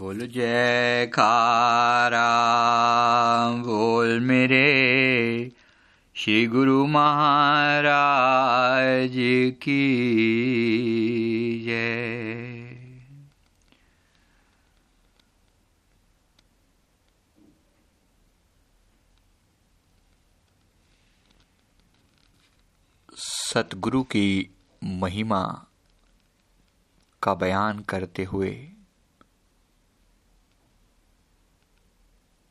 बोल जय खारा बोल मेरे। श्री गुरु महाराज की जय। सतगुरु की महिमा का बयान करते हुए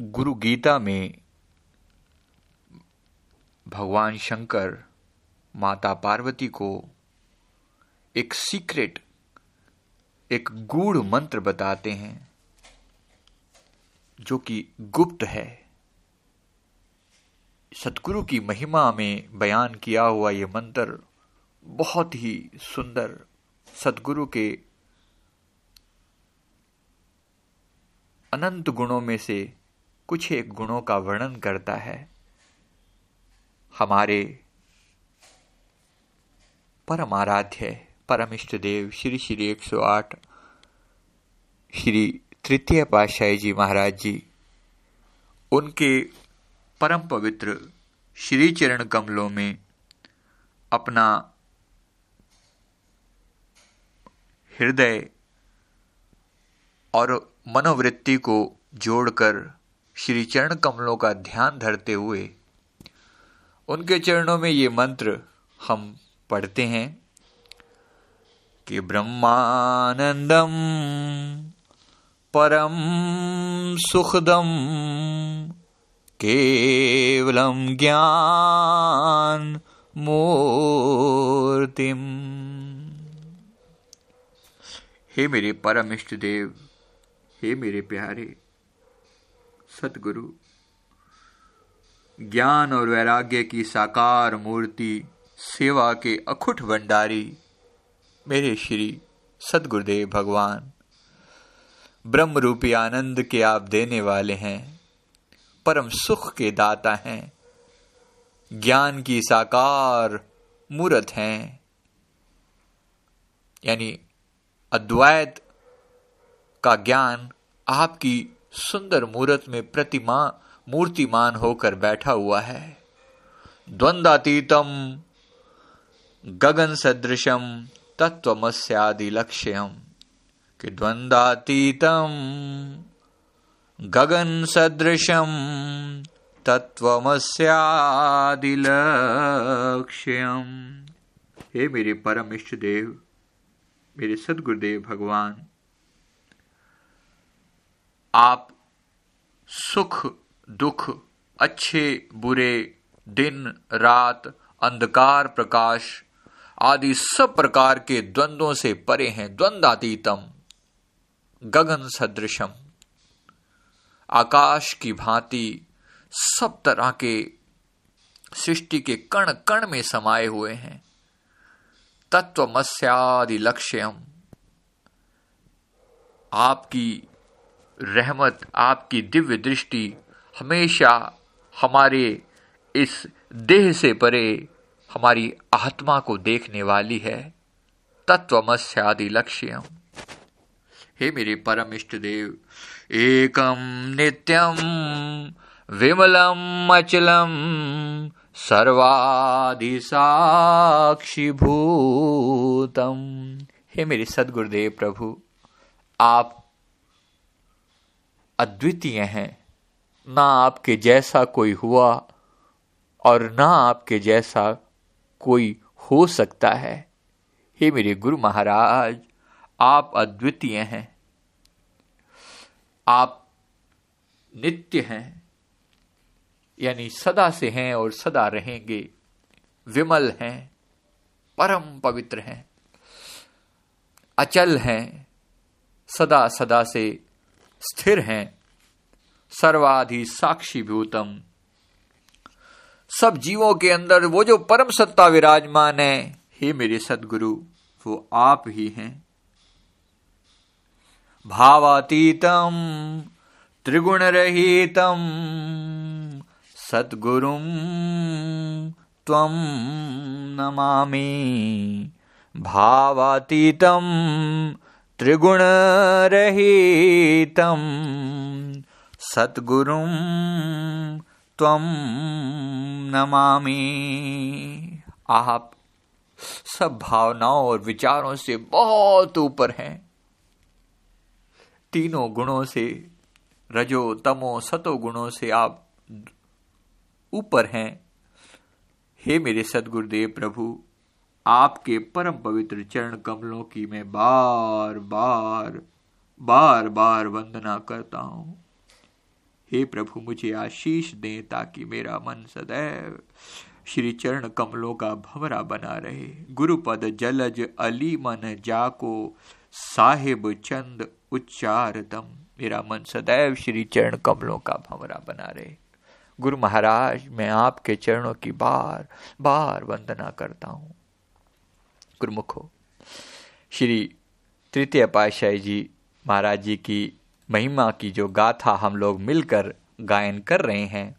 गुरु गीता में भगवान शंकर माता पार्वती को एक सीक्रेट, एक गूढ़ मंत्र बताते हैं, जो कि गुप्त है। सतगुरु की महिमा में बयान किया हुआ यह मंत्र बहुत ही सुंदर सतगुरु के अनंत गुणों में से कुछ एक गुणों का वर्णन करता है। हमारे परम आराध्य परम इष्ट देव श्री श्री 108 श्री तृतीय पातशाही जी महाराज जी, उनके परम पवित्र श्री चरण कमलों में अपना हृदय और मनोवृत्ति को जोड़कर श्री चरण कमलों का ध्यान धरते हुए, उनके चरणों में ये मंत्र हम पढ़ते हैं कि ब्रह्मानंदम, परम सुखदम, केवलम ज्ञान मूर्तिम। हे मेरे परम इष्ट देव हे मेरे प्यारे सतगुरु। ज्ञान और वैराग्य की साकार मूर्ति, सेवा के अखुट भंडारी, मेरे श्री सदगुरुदेव भगवान। ब्रह्म रूपी आनंद के आप देने वाले हैं, परम सुख के दाता हैं, ज्ञान की साकार मूर्त हैं। यानी अद्वैत का ज्ञान आपकी सुंदर मूर्त में प्रतिमा मूर्तिमान होकर बैठा हुआ है। द्वंद्वातीतम गगन सदृशम तत्वमस्यादि लक्ष्यम कि द्वंद्वातीतम गगन सदृशम तत्वमस्यादि लक्ष्यम हे मेरे परम इष्ट देव मेरे सदगुरुदेव भगवान आप सुख, दुख, अच्छे, बुरे, दिन, रात, अंधकार, प्रकाश आदि सब प्रकार के द्वंद्वों से परे हैं द्वंद्वातीतम गगन सदृशम। आकाश की भांति सब तरह के सृष्टि के कण कण में समाये हुए हैं। तत्वमस्यादि लक्ष्यम आपकी रहमत आपकी दिव्य दृष्टि हमेशा हमारे इस देह से परे हमारी आत्मा को देखने वाली है। तत्वमस्यादि लक्ष्य हे मेरे परम इष्ट देव एकम नित्यम विमलम अचलम भूतम हे मेरे सदगुरुदेव प्रभु, आप अद्वितीय हैं। ना आपके जैसा कोई हुआ और ना आपके जैसा कोई हो सकता है। हे मेरे गुरु महाराज, आप अद्वितीय हैं। आप नित्य हैं, यानी सदा से हैं और सदा रहेंगे। विमल हैं, परम पवित्र हैं। अचल हैं सदा सदा से स्थिर हैं। सर्वाधि साक्षी भूतम सब जीवों के अंदर वो जो परम सत्ता विराजमान है, हे मेरे सदगुरु, वो आप ही हैं। भावातीतम त्रिगुण रहितम सद्गुरुं त्वं नमामि। भावातीतं त्रिगुण रहितम। सतगुरुम त्वम नमामि। आप सब भावनाओं और विचारों से बहुत ऊपर हैं। तीनों गुणों से, रजो, तमो, सतो गुणों से आप ऊपर हैं। हे मेरे सदगुरुदेव प्रभु आपके परम पवित्र चरण कमलों की मैं बार बार बार बार वंदना करता हूँ। हे प्रभु, मुझे आशीष दें ताकि मेरा मन सदैव श्री चरण कमलों का भवरा बना रहे। गुरुपद जलज अली मन जाको साहिब चंद उच्चारतम। मेरा मन सदैव श्री चरण कमलों का भवरा बना रहे। गुरु महाराज, मैं आपके चरणों की बार बार वंदना करता हूँ। गुरुमुखो श्री तृतीय पातशाही जी महाराज जी की महिमा की जो गाथा हम लोग मिलकर गायन कर रहे हैं,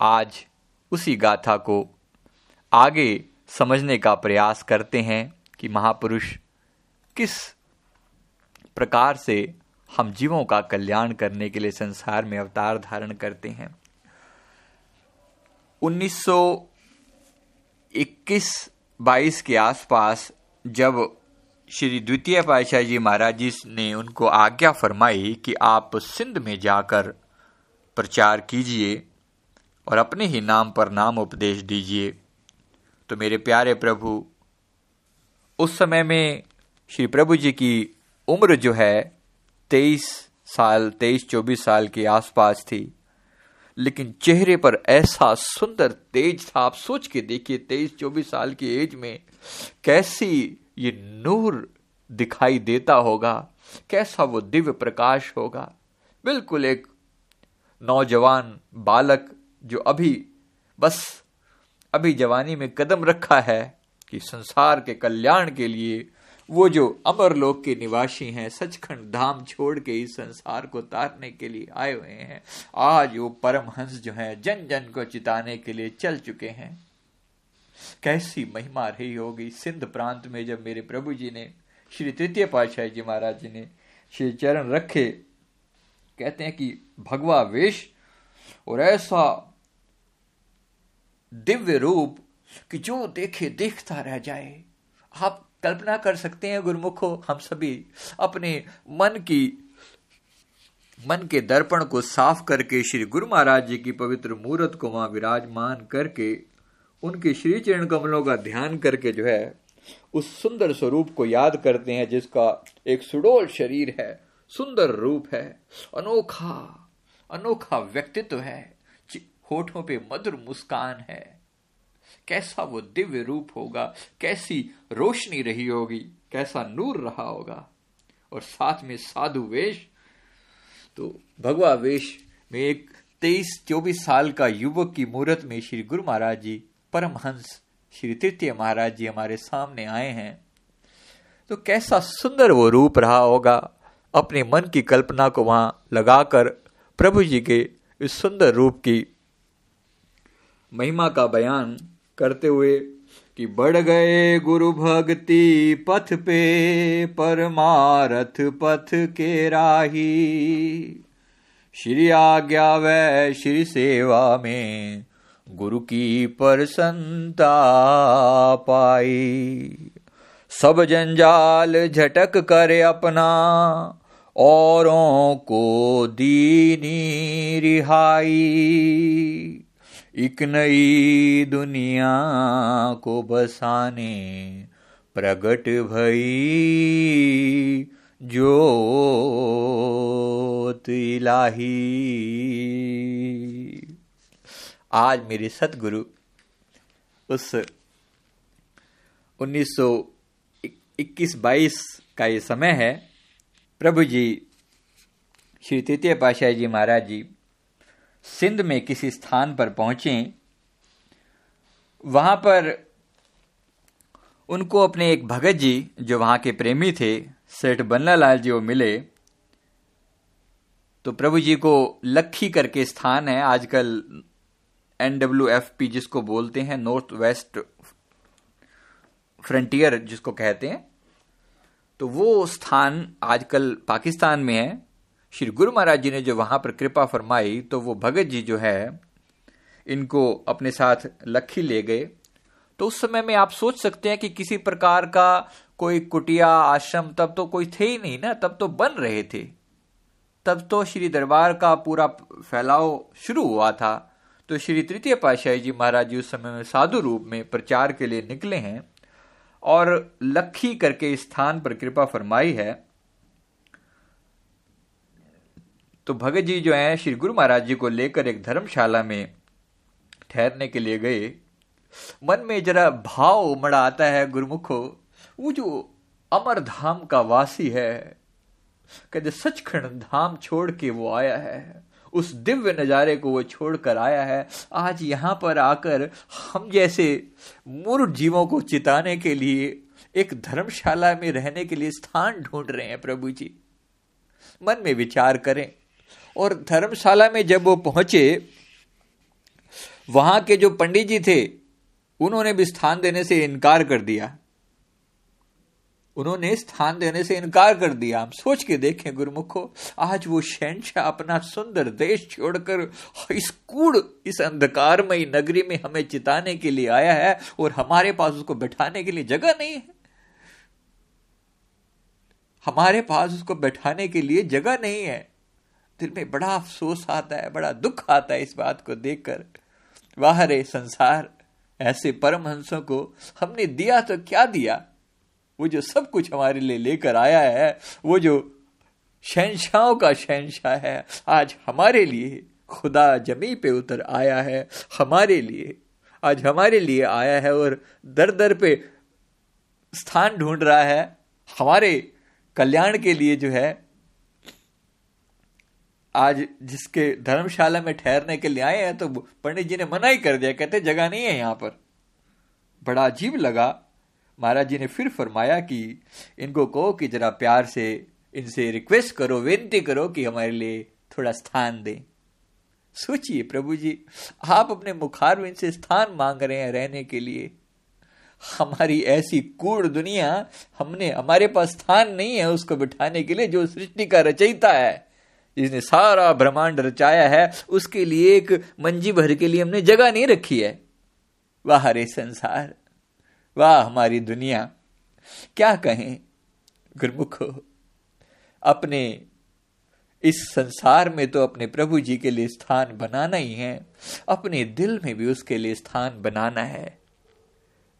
आज उसी गाथा को आगे समझने का प्रयास करते हैं कि महापुरुष किस प्रकार से हम जीवों का कल्याण करने के लिए संसार में अवतार धारण करते हैं। 1921-22 के आसपास जब श्री द्वितीय पातशाह जी महाराज जी ने उनको आज्ञा फरमाई कि आप सिंध में जाकर प्रचार कीजिए और अपने ही नाम पर नाम उपदेश दीजिए तो मेरे प्यारे प्रभु, उस समय में श्री प्रभु जी की उम्र जो है तेईस साल, तेईस चौबीस साल के आसपास थी। लेकिन चेहरे पर ऐसा सुंदर तेज था। आप सोच के देखिए, तेईस, चौबीस साल की एज में कैसी ये नूर दिखाई देता होगा, कैसा वो दिव्य प्रकाश होगा। बिल्कुल एक नौजवान बालक जो अभी, बस अभी जवानी में कदम रखा है कि संसार के कल्याण के लिए वो जो अमर लोक के निवासी हैं, सचखंड धाम छोड़ के इस संसार को तारने के लिए आए हुए हैं, आज वो परमहंस जो है जन जन को चिताने के लिए चल चुके हैं। कैसी महिमा रही होगी सिंध प्रांत में जब मेरे प्रभु जी ने, श्री तृतीय पातशाह जी महाराज जी ने श्री चरण रखे। कहते हैं कि भगवा वेश और ऐसा दिव्य रूप कि जो देखे देखता रह जाए, आप कल्पना कर सकते हैं गुरुमुखो, हम सभी अपने मन की, मन के दर्पण को साफ़ करके श्री गुरु महाराज जी की पवित्र मूर्त को वहाँ विराजमान करके, उनके श्री चरण कमलों का ध्यान करके जो है, उस सुंदर स्वरूप को याद करते हैं, जिसका एक सुडोल शरीर है, सुंदर रूप है, अनोखा अनोखा व्यक्तित्व है होठों पे मधुर मुस्कान है। कैसा वो दिव्य रूप होगा, कैसी रोशनी रही होगी, कैसा नूर रहा होगा। और साथ में साधु वेश तो भगवा वेश में एक तेईस चौबीस साल का युवक की मूर्त में श्री गुरु महाराज जी, परमहंस श्री तृतीय महाराज जी हमारे सामने आए हैं। तो कैसा सुंदर वो रूप रहा होगा, अपने मन की कल्पना को वहाँ लगाकर प्रभु जी के इस सुंदर रूप की महिमा का बयान करते हुए कि बढ़ गए गुरु भक्ति पथ पे, परमारथ पथ के राही। श्री आज्ञा व श्री सेवा में गुरु की प्रसन्नता पाई। सब जंजाल झटक करे अपना, औरों को दीनी रिहाई। एक नई दुनिया को बसाने, प्रगट भई जो इलाही। आज मेरे सतगुरु उस 1921-22 का ये समय है। प्रभु जी, श्री तृतीय पाशाह जी महाराज जी सिंध में किसी स्थान पर पहुँचे, वहाँ पर उनको अपने एक भगत जी, जो वहाँ के प्रेमी थे, सेठ बन्नालाल जी वो मिले। तो प्रभु जी को लखी करके स्थान है, आजकल एनडब्ल्यू एफ़ पी जिसको बोलते हैं नॉर्थ वेस्ट फ्रंटियर जिसको कहते हैं। तो वो स्थान आजकल पाकिस्तान में है। श्री गुरु महाराज जी ने जो वहाँ पर कृपा फरमाई तो वो भगत जी जो है, इनको अपने साथ लखी ले गए। तो उस समय में आप सोच सकते हैं कि किसी प्रकार का कोई कुटिया, आश्रम, तब तो कोई थे ही नहीं ना, तब तो बन रहे थे। तब तो श्री दरबार का पूरा फैलाव शुरू हुआ था। तो श्री तृतीय पातशाही जी महाराज जी उस समय में साधु रूप में प्रचार के लिए निकले हैं और लखी करके स्थान पर कृपा फरमाई है। तो भगत जी जो है, श्री गुरु महाराज जी को लेकर एक धर्मशाला में ठहरने के लिए गए। मन में जरा भाव उमड़ा आता है गुरुमुखो वो जो अमर धाम का वासी है, कहते सचखंड धाम छोड़ के वो आया है। उस दिव्य नजारे को वो छोड़कर आया है। आज यहाँ पर आकर हम जैसे मूर्ख जीवों को चिताने के लिए एक धर्मशाला में रहने के लिए स्थान ढूंढ रहे हैं प्रभु जी। मन में विचार करें। और धर्मशाला में जब वो पहुँचे, वहाँ के जो पंडित जी थे, उन्होंने भी स्थान देने से इनकार कर दिया। उन्होंने स्थान देने से इनकार कर दिया। हम सोच के देखें गुरुमुखो, आज वो शहनशाह अपना सुंदर देश छोड़कर इस कूड़, इस अंधकारमयी नगरी में हमें चिताने के लिए आया है और हमारे पास उसको बैठाने के लिए जगह नहीं है। हमारे पास उसको बैठाने के लिए जगह नहीं है। दिल में बड़ा अफसोस आता है, बड़ा दुख आता है इस बात को देखकर। वाह रे संसार, ऐसे परमहंसों को हमने दिया तो क्या दिया? वो जो सब कुछ हमारे लिए लेकर आया है, वो जो शहनशाहों का शहनशाह है, आज हमारे लिए खुदा जमी पे उतर आया है, हमारे लिए। आज हमारे लिए आया है और दर दर पे स्थान ढूंढ रहा है। हमारे कल्याण के लिए जो है आज जिसके धर्मशाला में ठहरने के लिए आए हैं तो पंडित जी ने मना ही कर दिया, कहते, जगह नहीं है यहाँ पर। बड़ा अजीब लगा। महाराज जी ने फिर फरमाया कि इनको कहो कि जरा प्यार से इनसे रिक्वेस्ट करो, विनती करो कि हमारे लिए थोड़ा स्थान दें। सोचिए प्रभु जी, आप अपने मुखारविंद से स्थान मांग रहे हैं रहने के लिए। हमारी ऐसी कूड़ दुनिया, हमने, हमारे पास स्थान नहीं है उसको बिठाने के लिए, जो सृष्टि का रचयिता है। जिसने सारा ब्रह्मांड रचाया है, उसके लिए एक मंजी भर के लिए हमने जगह नहीं रखी है। वाह रे संसार, वाह हमारी दुनिया। क्या कहें, गुरमुख, अपने इस संसार में तो अपने प्रभु जी के लिए स्थान बनाना ही है, अपने दिल में भी उसके लिए स्थान बनाना है।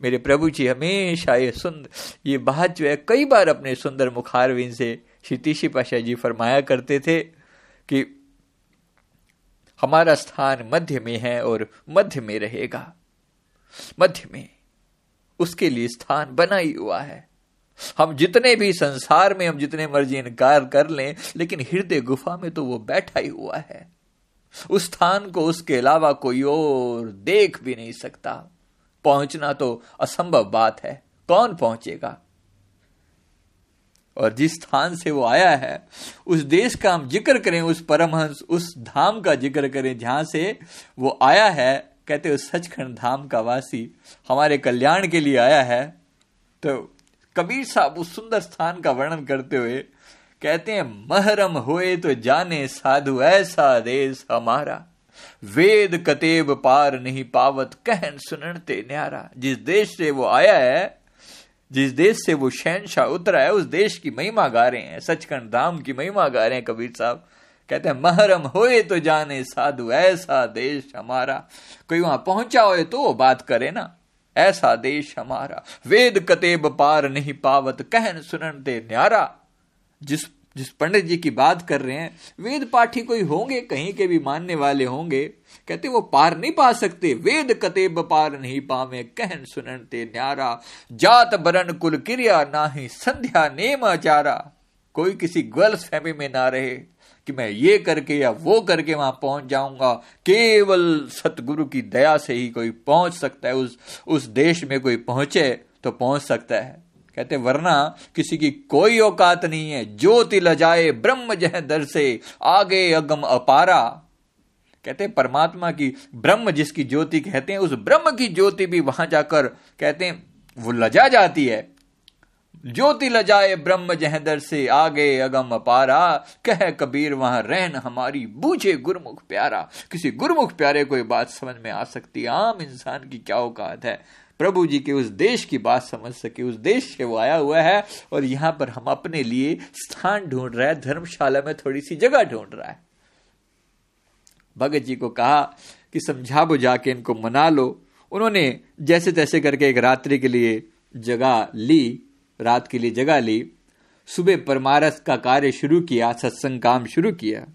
मेरे प्रभु जी, हमेशा ये सुंदर ये बात जो है, कई बार अपने सुंदर मुखारविंद से श्रीतिशी पाशा जी फरमाया करते थे कि हमारा स्थान मध्य में है और मध्य में रहेगा। मध्य में उसके लिए स्थान बना ही हुआ है। हम जितने भी संसार में हम जितने मर्ज़ी इनकार कर लें, लेकिन हृदय गुफा में तो वो बैठा ही हुआ है। उस स्थान को उसके अलावा कोई और देख भी नहीं सकता। पहुँचना तो असंभव बात है। कौन पहुंचेगा? और जिस स्थान से वो आया है, उस देश का हम ज़िक्र करें, उस परमहंस, उस धाम का ज़िक्र करें, जहाँ से वो आया है, कहते उस सचखंड धाम का वासी हमारे कल्याण के लिए आया है। तो कबीर साहब उस सुंदर स्थान का वर्णन करते हुए कहते हैं, महरम होए तो जाने साधु ऐसा देश हमारा। वेद कतेब पार नहीं पावत, कहन सुनते न्यारा। जिस देश से वो आया है जिस देश से वो शहनशाह उतरा है, उस देश की महिमा गा रहे हैं, सचखंड धाम की महिमा गा रहे हैं, कबीर साहब। कहते हैं, महरम होए तो जाने साधु, ऐसा देश हमारा। कोई वहाँ पहुँचा हो तो बात करे ना, ऐसा देश हमारा। वेद कतेब पार नहीं पावत, कहन सुनते न्यारा। जिस जिस पंडित जी की बात कर रहे हैं, वेद पाठी कोई होंगे, कहीं के भी मानने वाले होंगे कहते, वो पार नहीं पा सकते। वेद कते पार नहीं पावे। कहन सुनते न्यारा। जात बरन कुल क्रिया ना ही संध्या नेम आचारा कोई किसी गर्ल्स फैमिली में ना रहे कि मैं ये करके या वो करके वहाँ पहुँच जाऊँगा। केवल सतगुरु की दया से ही कोई पहुँच सकता है। उस उस देश में कोई पहुँचे तो पहुँच सकता है। कहते, वरना किसी की कोई औकात नहीं है। ज्योति लजाए ब्रह्म जह दर से, आगे अगम अपारा। कहते हैं, परमात्मा की ब्रह्म जिसकी ज्योति कहते हैं, उस ब्रह्म की ज्योति भी वहाँ जाकर कहते हैं, वो लजा जाती है। ज्योति लजाए ब्रह्म जहदर से आगे अगम अपारा कह कबीर वहाँ रहन हमारी, बूझे गुरमुख प्यारा। किसी गुरमुख प्यारे को ये बात समझ में आ सकती है, आम इंसान की क्या औकात है? प्रभु जी के उस देश की बात समझ सके, उस देश से वो आया हुआ है, और यहाँ पर हम अपने लिए स्थान ढूंढ रहे हैं, धर्मशाला में थोड़ी सी जगह ढूंढ रहा है। भगत जी को कहा कि समझा बुझा के इनको मना लो। उन्होंने जैसे तैसे करके एक रात्रि के लिए जगह ली, रात के लिए जगह ली। सुबह परमारस का कार्य शुरू किया, सत्संग काम शुरू किया।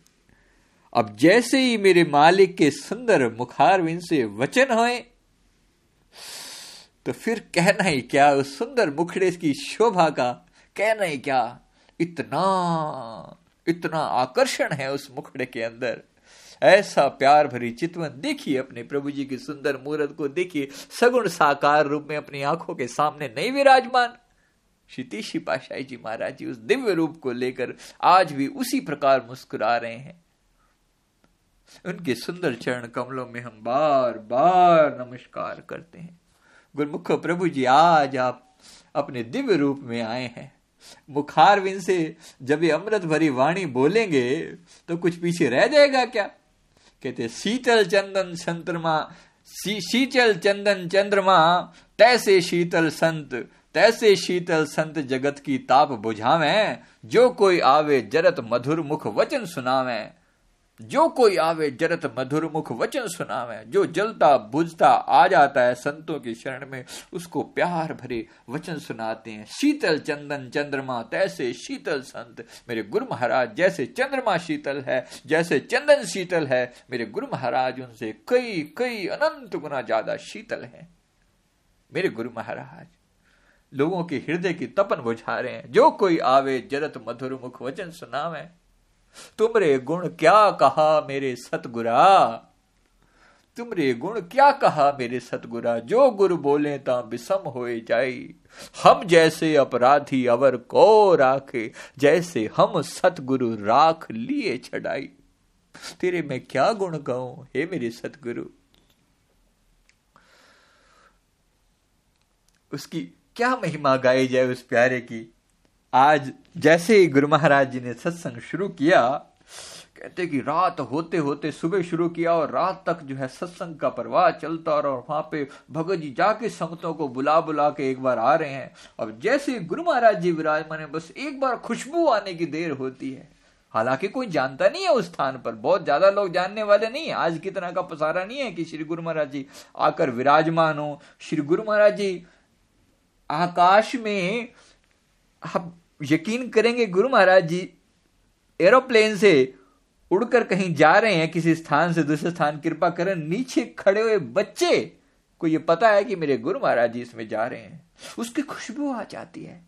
अब जैसे ही मेरे मालिक के सुंदर मुखारविंद से वचन हुए तो फिर कहना ही क्या, उस सुंदर मुखड़े की शोभा का कहना ही क्या, इतना इतना आकर्षण है उस मुखड़े के अंदर। ऐसा प्यार भरी चितवन देखिए अपने प्रभु जी की सुंदर मूर्त को देखिए, सगुण साकार रूप में अपनी आँखों के सामने नहीं विराजमान। शितीशी पाशाही जी महाराज जी उस दिव्य रूप को लेकर आज भी उसी प्रकार मुस्कुरा रहे हैं। उनके सुंदर चरण कमलों में हम बार बार नमस्कार करते हैं। गुरमुख प्रभु जी, आज आप अपने दिव्य रूप में आए हैं। मुखारविंद से जब ये अमृत भरी वाणी बोलेंगे तो कुछ पीछे रह जाएगा क्या? कहते शीतल चंदन चंद्रमा शीतल चंदन चंद्रमा, तैसे शीतल संत, तैसे शीतल संत जगत की ताप बुझावे, जो कोई आवे जरत मधुर मुख वचन सुनावे। जो कोई आवे जरत मधुर मुख वचन सुनावे, जो जलता बुझता आ जाता है संतों की शरण में, उसको प्यार भरे वचन सुनाते हैं। शीतल चंदन चंद्रमा, तैसे शीतल संत। मेरे गुरु महाराज, जैसे चंद्रमा शीतल है, जैसे चंदन शीतल है, मेरे गुरु महाराज उनसे कई कई अनंत गुना ज़्यादा शीतल है। मेरे गुरु महाराज, लोगों के हृदय की तपन बुझा रहे हैं। जो कोई आवे जरत मधुर मुख वचन सुनावे तुमरे गुण क्या कहा मेरे सतगुरा? तुमरे गुण क्या कहा मेरे सतगुरा? जो गुरु बोले ता बिसम हो जाई हम जैसे अपराधी अवर को राखे, जैसे हम सतगुरु राख लिए छड़ाई। तेरे मैं क्या गुण कहूँ हे मेरे सतगुरु? उसकी क्या महिमा गाई जाए उस प्यारे की? आज जैसे ही गुरु महाराज जी ने सत्संग शुरू किया, कहते कि रात होते होते सुबह शुरू किया और रात तक जो है सत्संग का प्रवाह चलता और वहाँ पे भगत जी जाके संगतों को बुला बुला के एक बार आ रहे हैं। अब जैसे गुरु महाराज जी विराजमान है, बस एक बार खुशबू आने की देर होती है। हालाँकि कोई जानता नहीं है उस स्थान पर, बहुत ज़्यादा लोग जानने वाले नहीं है। आज की तरह का पसारा नहीं है कि श्री गुरु महाराज जी आकर विराजमान हो। श्री गुरु महाराज जी आकाश में आप यकीन करेंगे गुरु महाराज जी, एरोप्लेन से उड़कर कहीं जा रहे हैं, किसी स्थान से दूसरे स्थान, कृपा करें, नीचे खड़े हुए बच्चे को यह पता है कि मेरे गुरु महाराज जी इसमें जा रहे हैं। उसकी खुशबू आ जाती है।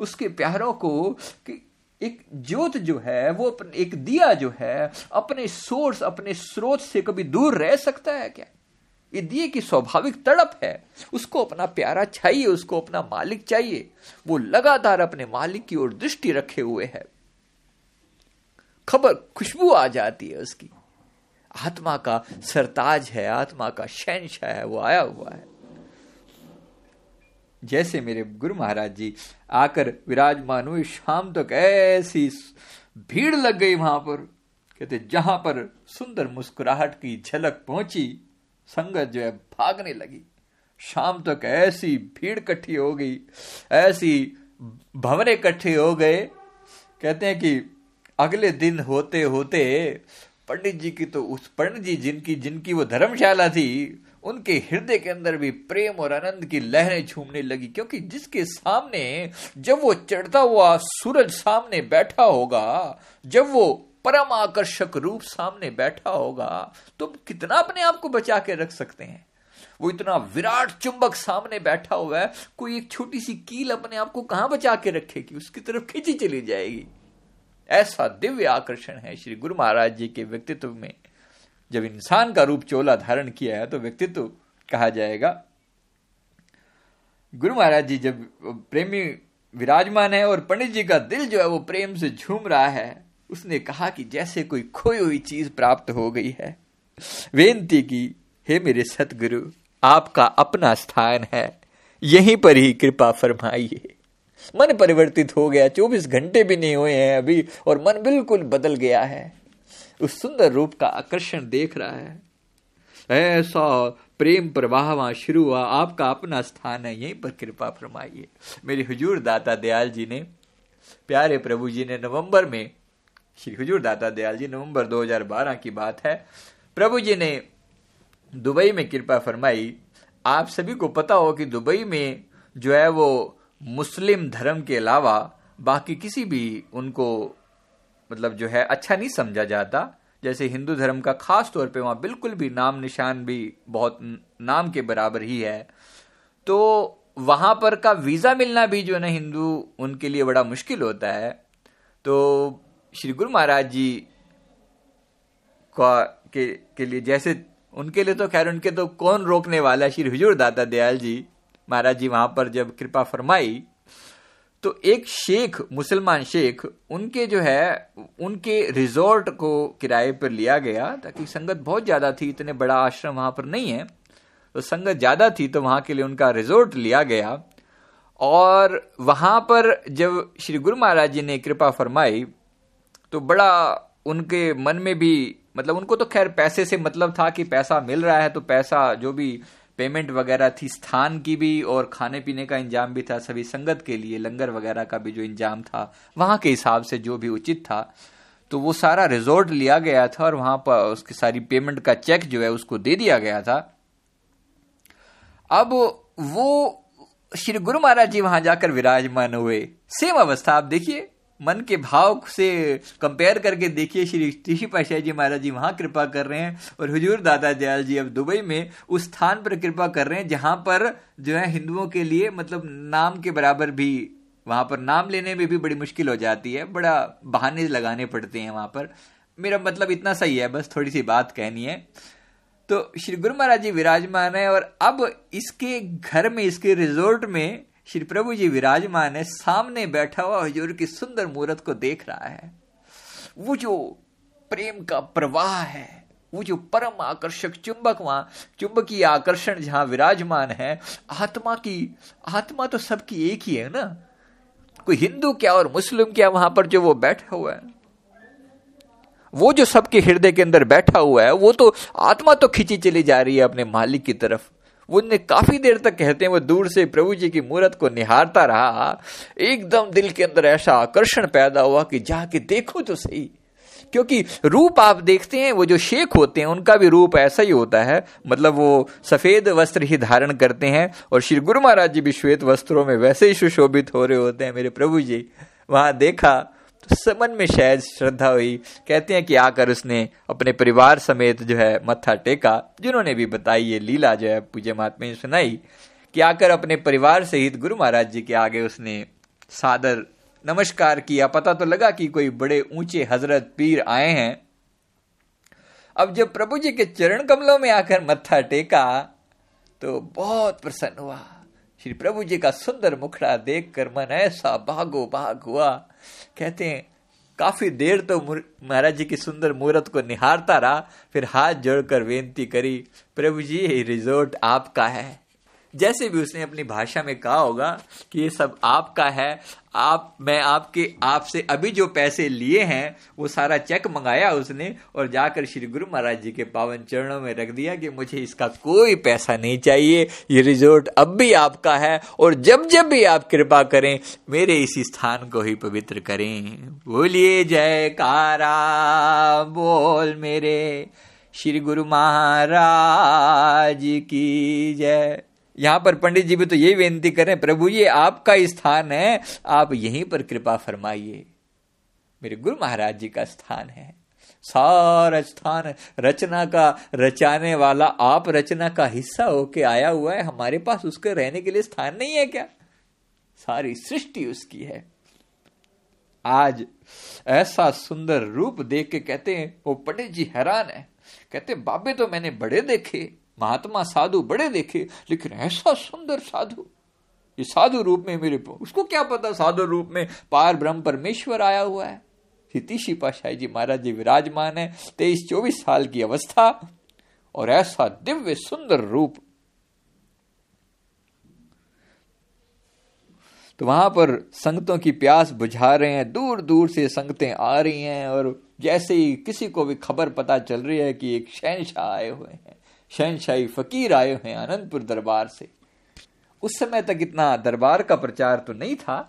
उसके प्यारों को कि एक ज्योत जो है, वो एक दिया जो है, अपने सोर्स, अपने स्रोत से कभी दूर रह सकता है क्या? ये दिए की स्वाभाविक तड़प है, उसको अपना प्यारा चाहिए, उसको अपना मालिक चाहिए, वो लगातार अपने मालिक की ओर दृष्टि रखे हुए है। खबर खुशबू आ जाती है उसकी। आत्मा का सरताज है, आत्मा का शहनशाह है, वो आया हुआ है। जैसे मेरे गुरु महाराज जी आकर विराजमान हुए, शाम तक ऐसी भीड़ लग गई वहाँ पर। कहते, जहाँ पर सुंदर मुस्कुराहट की झलक पहुँची संगत जो है भागने लगी। शाम तक ऐसी भीड़ इकट्ठी हो गई, ऐसी भवरे इकट्ठे हो गए। कहते हैं कि अगले दिन होते होते पंडित जी की तो उस पंडित जी जिनकी जिनकी वो धर्मशाला थी, उनके हृदय के अंदर भी प्रेम और आनंद की लहरें झूमने लगी। क्योंकि जिसके सामने जब वो चढ़ता हुआ सूरज सामने बैठा होगा, जब वो परम आकर्षक रूप सामने बैठा होगा तो कितना अपने आप को बचा के रख सकते हैं? वो इतना विराट चुंबक सामने बैठा हुआ है, कोई एक छोटी सी कील अपने आप को कहाँ बचा के रखेगी? उसकी तरफ़ खींची चली जाएगी। ऐसा दिव्य आकर्षण है श्री गुरु महाराज जी के व्यक्तित्व में। जब इंसान का रूप चोला धारण किया है तो व्यक्तित्व कहा जाएगा। गुरु महाराज जी जब प्रेमी विराजमान है और पंडित जी का दिल जो है वो प्रेम से झूम रहा है उसने कहा कि जैसे कोई खोई हुई चीज़ प्राप्त हो गई है बेनती की, हे मेरे सतगुरु, आपका अपना स्थान है, यहीं पर ही कृपा फरमाइए। मन परिवर्तित हो गया, चौबीस घंटे भी नहीं हुए हैं अभी, और मन बिल्कुल बदल गया है। उस सुंदर रूप का आकर्षण देख रहा है। ऐसा प्रेम प्रवाह वहाँ शुरू हुआ, आपका अपना स्थान है, यहीं पर कृपा फरमाइए। मेरे हुजूर दाता दयाल जी ने, प्यारे प्रभु जी ने नवंबर में श्री हुजूर दाता दयाल जी नवंबर 2012 की बात है। प्रभु जी ने दुबई में कृपा फरमाई। आप सभी को पता हो कि दुबई में जो है वो मुस्लिम धर्म के अलावा बाकी किसी भी उनको मतलब जो है अच्छा नहीं समझा जाता। जैसे हिंदू धर्म का खास तौर पे वहाँ बिल्कुल भी नाम निशान भी बहुत नाम के बराबर ही है। तो वहाँ पर का वीज़ा मिलना भी जो है ना हिंदू उनके लिए बड़ा मुश्किल होता है। तो श्री गुरु महाराज जी का के, के लिए जैसे उनके लिए तो खैर उनके तो कौन रोकने वाला श्री हुजूर दाता दयाल जी महाराज जी वहाँ पर जब कृपा फरमाई तो एक शेख मुसलमान शेख उनके जो है उनके रिजॉर्ट को किराए पर लिया गया ताकि संगत बहुत ज़्यादा थी इतने बड़ा आश्रम वहाँ पर नहीं है तो संगत ज़्यादा थी तो वहाँ के लिए उनका रिजॉर्ट लिया गया। और वहाँ पर जब श्री गुरु महाराज जी ने कृपा फरमाई तो बड़ा उनके मन में भी मतलब उनको तो खैर पैसे से मतलब था कि पैसा मिल रहा है तो पैसा जो भी पेमेंट वगैरह थी, स्थान की भी और खाने पीने का इंजाम भी था, सभी संगत के लिए, लंगर वगैरह का भी जो इंजाम था, वहाँ के हिसाब से जो भी उचित था तो वो सारा रिजॉर्ट लिया गया था और वहाँ पर उसकी सारी पेमेंट का चेक जो है उसको दे दिया गया था। अब वो श्री गुरु महाराज जी वहाँ जाकर विराजमान हुए। सेम अवस्था, आप देखिए। मन के भाव से कंपेयर करके देखिए श्री ऋषि पाशाह जी महाराज जी वहाँ कृपा कर रहे हैं और हुजूर दादा दयाल जी अब दुबई में उस स्थान पर कृपा कर रहे हैं जहाँ पर जो है हिंदुओं के लिए मतलब नाम के बराबर भी वहाँ पर नाम लेने में भी बड़ी मुश्किल हो जाती है, बड़ा बहाने लगाने पड़ते हैं वहाँ पर। मेरा मतलब इतना सही है, बस थोड़ी सी बात कहनी है। तो श्री गुरु महाराज जी विराजमान है और अब इसके घर में, इसके रिजोर्ट में श्री प्रभु जी विराजमान है, सामने बैठा हुआ हजूर की सुंदर मूर्त को देख रहा है। वो जो प्रेम का प्रवाह है, वो जो परम आकर्षक चुंबक वहाँ, चुंबकीय आकर्षण जहाँ विराजमान है, आत्मा की, आत्मा तो सबकी एक ही है ना? कोई हिंदू क्या और मुस्लिम क्या वहाँ पर जो वो बैठा हुआ है? वो जो सबके हृदय के अंदर बैठा हुआ है, वो तो आत्मा तो खींची चली जा रही है अपने मालिक की तरफ़। वो ने काफ़ी देर तक कहते हैं, वो दूर से प्रभु जी की मूर्त को निहारता रहा। एकदम दिल के अंदर ऐसा आकर्षण पैदा हुआ कि जाके देखो तो सही। क्योंकि रूप आप देखते हैं, वो जो शेख होते हैं, उनका भी रूप ऐसा ही होता है। मतलब वो सफ़ेद वस्त्र ही धारण करते हैं और श्री गुरु महाराज जी भी श्वेत वस्त्रों में वैसे ही सुशोभित हो रहे होते हैं, मेरे प्रभु जी। वहाँ देखा मन में शायद श्रद्धा हुई। कहते हैं कि आकर उसने अपने परिवार समेत जो है मत्था टेका, जिन्होंने भी बताई ये लीला जो है पूज्य महात्मा ने सुनाई, कि आकर अपने परिवार सहित गुरु महाराज जी के आगे उसने सादर नमस्कार किया। पता तो लगा कि कोई बड़े ऊँचे हज़रत पीर आए हैं। अब जब प्रभु जी के चरण कमलों में आकर मत्था टेका तो बहुत प्रसन्न हुआ। श्री प्रभु जी का सुंदर मुखड़ा देखकर मन ऐसा भागो भाग हुआ। कहते हैं, काफ़ी देर तो महाराज जी की सुंदर मूर्त को निहारता रहा, फिर हाथ जोड़कर बेनती करी, प्रभु जी ये रिजोर्ट आपका है। जैसे भी उसने अपनी भाषा में कहा होगा कि ये सब आपका है, आप, मैं आपके, आपसे अभी जो पैसे लिए हैं, वो सारा चेक मंगाया उसने और जाकर श्री गुरु महाराज जी के पावन चरणों में रख दिया कि मुझे इसका कोई पैसा नहीं चाहिए, ये रिजोर्ट अब भी आपका है और जब जब भी आप कृपा करें, मेरे इसी स्थान को ही पवित्र करें। बोलिए, जयकारा, बोल मेरे श्री गुरु महाराज की जय। यहाँ पर पंडित जी भी तो यही बेनती करें प्रभु ये आपका स्थान है, आप यहीं पर कृपा फरमाइए। मेरे गुरु महाराज जी का स्थान है। सारा स्थान रचना का, रचाने वाला, आप रचना का हिस्सा होके आया हुआ है। हमारे पास उसके रहने के लिए स्थान नहीं है क्या? सारी सृष्टि उसकी है। आज ऐसा सुंदर रूप देख के कहते हैं वो पंडित जी हैरान है। कहते बाबे तो मैंने बड़े देखे। महात्मा साधु बड़े देखे, लेकिन ऐसा सुंदर साधु, ये साधु रूप में मेरे उसको क्या पता साधु रूप में पार ब्रह्म परमेश्वर आया हुआ है? हितीशी पाशाही जी महाराज जी विराजमान है, तेईस चौबीस साल की अवस्था, और ऐसा दिव्य सुंदर रूप। तो वहाँ पर संगतों की प्यास बुझा रहे हैं दूर दूर से संगतें आ रही हैं, और जैसे ही किसी को भी खबर पता चल रही है कि एक शहनशाह आए हुए हैं शहनशाही फकीर आए हैं आनंदपुर दरबार से। उस समय तक इतना दरबार का प्रचार तो नहीं था,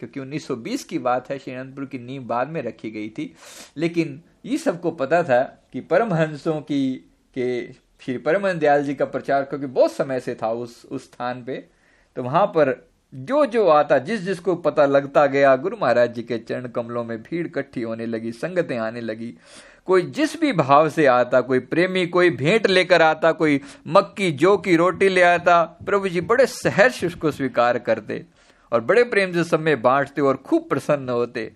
क्योंकि 1920 की बात है, श्री अनंतपुर की नींव बाद में रखी गई थी। लेकिन ये सबको पता था कि परमहंसों की, के श्री परमहंस दयाल जी का प्रचार, क्योंकि बहुत समय से था उस उस स्थान पे तो वहाँ पर जो जो आता, जिस जिसको पता लगता गया, गुरु महाराज जी के चरण कमलों में भीड़ इकट्ठी होने लगी, संगतें आने लगी कोई जिस भी भाव से आता, कोई प्रेमी, कोई भेंट लेकर आता, कोई मक्की, जो की रोटी ले आता, प्रभु जी बड़े सहर्ष उसको स्वीकार करते और बड़े प्रेम से सब में बांटते और खूब प्रसन्न होते।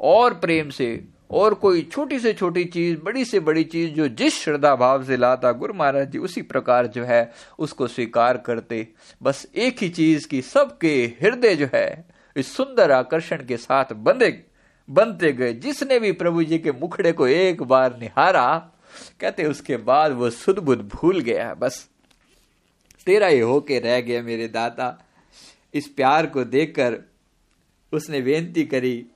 और प्रेम से, और कोई छोटी से छोटी चीज़, बड़ी से बड़ी चीज़ जो जिस श्रद्धा भाव से लाता, गुरु महाराज जी उसी प्रकार जो है उसको स्वीकार करते। बस एक ही चीज़ की सबके हृदय जो है इस सुंदर आकर्षण के साथ बंधे बनते गए। जिसने भी प्रभु जी के मुखड़े को एक बार निहारा, कहते उसके बाद वो सुध भूल गया। बस तेरा ही होके रह गया मेरे दाता। इस प्यार को देखकर उसने बेनती करी,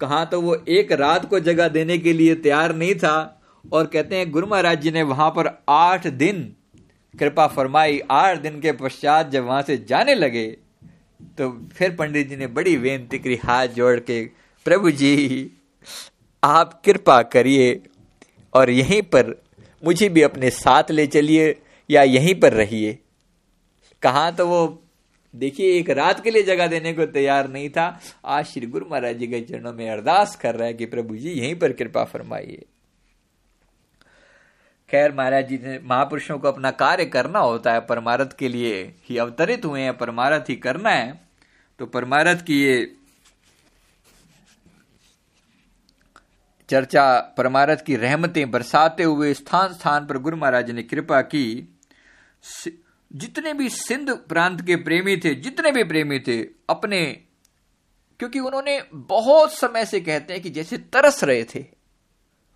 कहा तो वो एक रात को जगह देने के लिए तैयार नहीं था? और कहते हैं, गुरु महाराज जी ने वहाँ पर आठ दिन, कृपा फरमाई, आठ दिन के पश्चात जब वहाँ से जाने लगे तो फिर पंडित जी ने बड़ी बेनती करी, हाथ जोड़ के, प्रभु जी, आप कृपा करिए और यहीं पर मुझे भी अपने साथ ले चलिए या यहीं पर रहिए। कहा तो वो, देखिए, एक रात के लिए जगह देने को तैयार नहीं था। आज श्री गुरु महाराज जी के चरणों में अरदास कर रहा है कि प्रभु जी यहीं पर कृपा फरमाइए। खैर महाराज जी ने महापुरुषों को अपना कार्य करना होता है, परमारथ के लिए ही अवतरित हुए हैं, परमारथ ही करना है। तो परमारथ की ये चर्चा, परमारथ की रहमतें बरसाते हुए स्थान स्थान पर गुरु महाराज ने कृपा की। जितने भी सिंध प्रांत के प्रेमी थे, जितने भी प्रेमी थे, अपने, क्योंकि उन्होंने बहुत समय से कहते हैं कि जैसे तरस रहे थे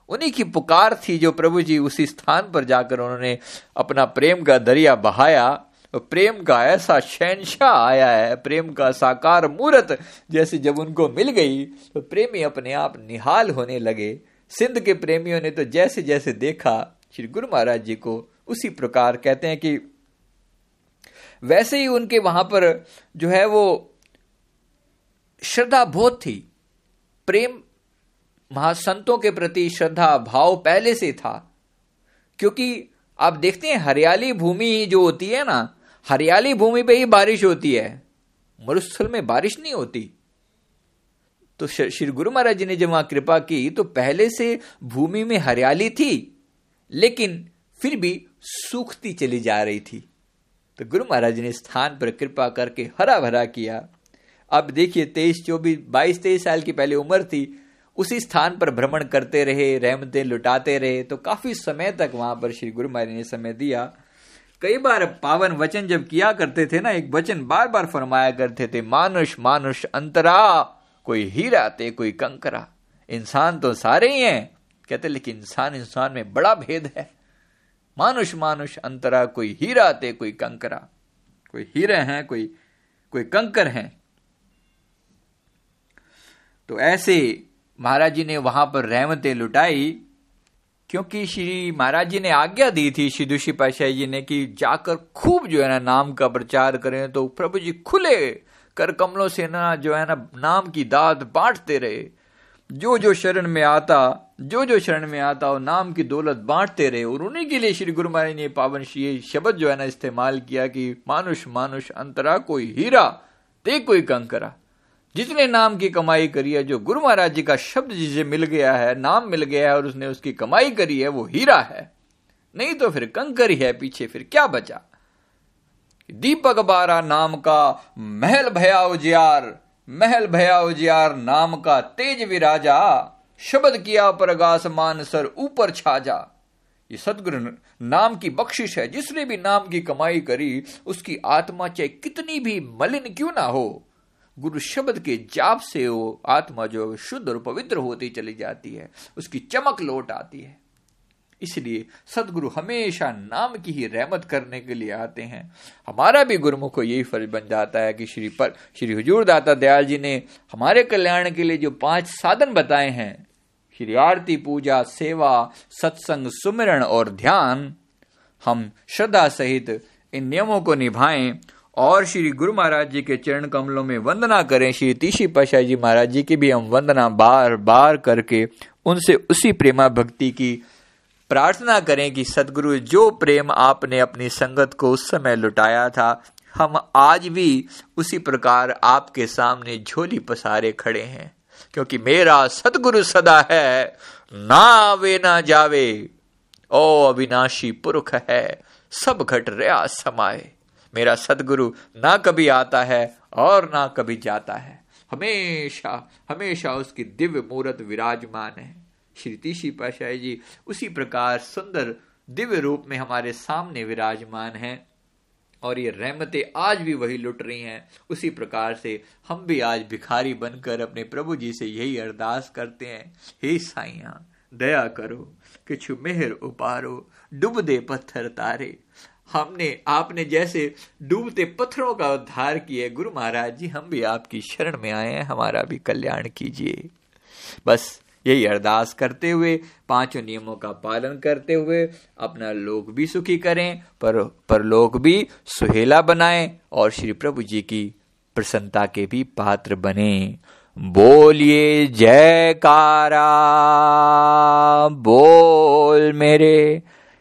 उन्हीं की पुकार थी जो प्रभु जी उसी स्थान पर जाकर उन्होंने अपना प्रेम का दरिया बहाया। प्रेम का ऐसा शहनशाह आया है, प्रेम का साकार मूर्त जैसे जब उनको मिल गई तो प्रेमी अपने आप निहाल होने लगे। सिंध के प्रेमियों ने तो जैसे जैसे देखा, श्री गुरु महाराज जी को उसी प्रकार कहते हैं कि वैसे ही उनके वहाँ पर जो है वो श्रद्धा बहुत थी। प्रेम महासंतों के प्रति श्रद्धा भाव पहले से था। क्योंकि आप देखते हैं, हरियाली भूमि जो होती है ना, हरियाली भूमि पे ही बारिश होती है। मरुस्थल में बारिश नहीं होती। तो श्री गुरु महाराज जी ने जब वहाँ कृपा की तो पहले से भूमि में हरियाली थी, लेकिन फिर भी सूखती चली जा रही थी। तो गुरु महाराज ने स्थान पर कृपा करके हरा भरा किया। अब देखिए, तेईस, चौबीस, बाईस, तेईस साल की पहले उम्र थी उसी स्थान पर भ्रमण करते रहे, रहमतें लुटाते रहे तो काफ़ी समय तक वहाँ पर श्री गुरु महाराज ने समय दिया। कई बार पावन वचन जब किया करते थे ना, एक वचन बार बार फरमाया करते थे, मानुष मानुष, अंतरा, कोई हीरा ते कोई कंकरा, इंसान तो सारे ही हैं। कहते, लेकिन इंसान इंसान में बड़ा भेद है। मानुष मानुष, अंतरा, कोई हीरा ते कोई कंकरा, कोई हीरे हैं, कोई कोई कंकर हैं। तो ऐसे महाराज जी ने वहाँ पर रहमतें लुटाई, क्योंकि श्री महाराज जी ने आज्ञा दी थी श्री दुषी पाशाही जी ने कि जाकर खूब जो है ना नाम का प्रचार करें तो प्रभु जी खुले कर कमलों से ना जो है ना नाम की दाद बांटते रहे। जो जो शरण में आता, जो जो शरण में आता, वो नाम की दौलत बांटते रहे। और उन्हीं के लिए श्री गुरु महाराज ने पावन श्री शब्द जो है ना इस्तेमाल किया कि मानुष मानुष अंतरा कोई हीरा, ते कोई कंकरा। जितने नाम की कमाई करी है, जो गुरु महाराज जी का शब्द जिसे मिल गया है, नाम मिल गया है और उसने उसकी कमाई करी है, वो हीरा है। नहीं तो फिर कंकर ही है पीछे, फिर क्या बचा? दीपक बारा नाम का महल भया उजियार महल भया उजियार नाम का तेज विराजा, शब्द किया प्रगास मान सर ऊपर छा जा ये सदगुरु नाम की बख्शिश है, जिसने भी नाम की कमाई करी, उसकी आत्मा चाहे कितनी भी मलिन क्यों ना हो। गुरु शब्द के जाप से वो आत्मा जो शुद्ध और पवित्र होती चली जाती है, उसकी चमक लौट आती है। इसलिए सदगुरु हमेशा नाम की ही रहमत करने के लिए आते हैं। हमारा भी गुरुमुख को यही फ़र्ज़ बन जाता है कि श्री पर, श्री हुजूर दाता दयाल जी ने हमारे कल्याण के लिए जो पाँच साधन बताए हैं, श्री आरती पूजा, सेवा, सत्संग, सुमिरण और ध्यान, हम श्रद्धा सहित इन नियमों को निभाएँ। और श्री गुरु महाराज जी के चरण कमलों में वंदना करें। श्री तीशी पाशाह जी महाराज जी की भी हम वंदना बार बार करके उनसे उसी प्रेमा भक्ति की प्रार्थना करें कि सदगुरु, जो प्रेम आपने अपनी संगत को उस समय लुटाया था, हम आज भी उसी प्रकार आपके सामने झोली पसारे खड़े हैं। क्योंकि मेरा सदगुरु सदा है, ना आवे ना जावे। ओ अविनाशी पुरुष है, सब घट रहा समाये। मेरा सदगुरु ना कभी आता है और ना कभी जाता है। हमेशा हमेशा उसकी दिव्य मूर्त विराजमान है। श्री तीशी पाशाही जी, उसी प्रकार सुंदर, दिव्य रूप में हमारे सामने विराजमान है और ये रहमतें आज भी वही लुट रही हैं। उसी प्रकार से हम भी आज भिखारी बनकर अपने प्रभु जी से यही अरदास करते हैं। हे साइया दया करो, किछु मेहर उपारो डूब दे पत्थर तारे हमने, आपने जैसे डूबते पत्थरों का उद्धार किए गुरु महाराज जी, हम भी आपकी शरण में आए हैं, हमारा भी कल्याण कीजिए। बस यही अरदास करते हुए, पाँचों नियमों का पालन करते हुए, अपना लोक भी सुखी करें, पर पर लोक भी सुहेला बनाएँ, और श्री प्रभु जी की प्रसन्नता के भी पात्र बने। बोलिए, जयकारा, बोल मेरे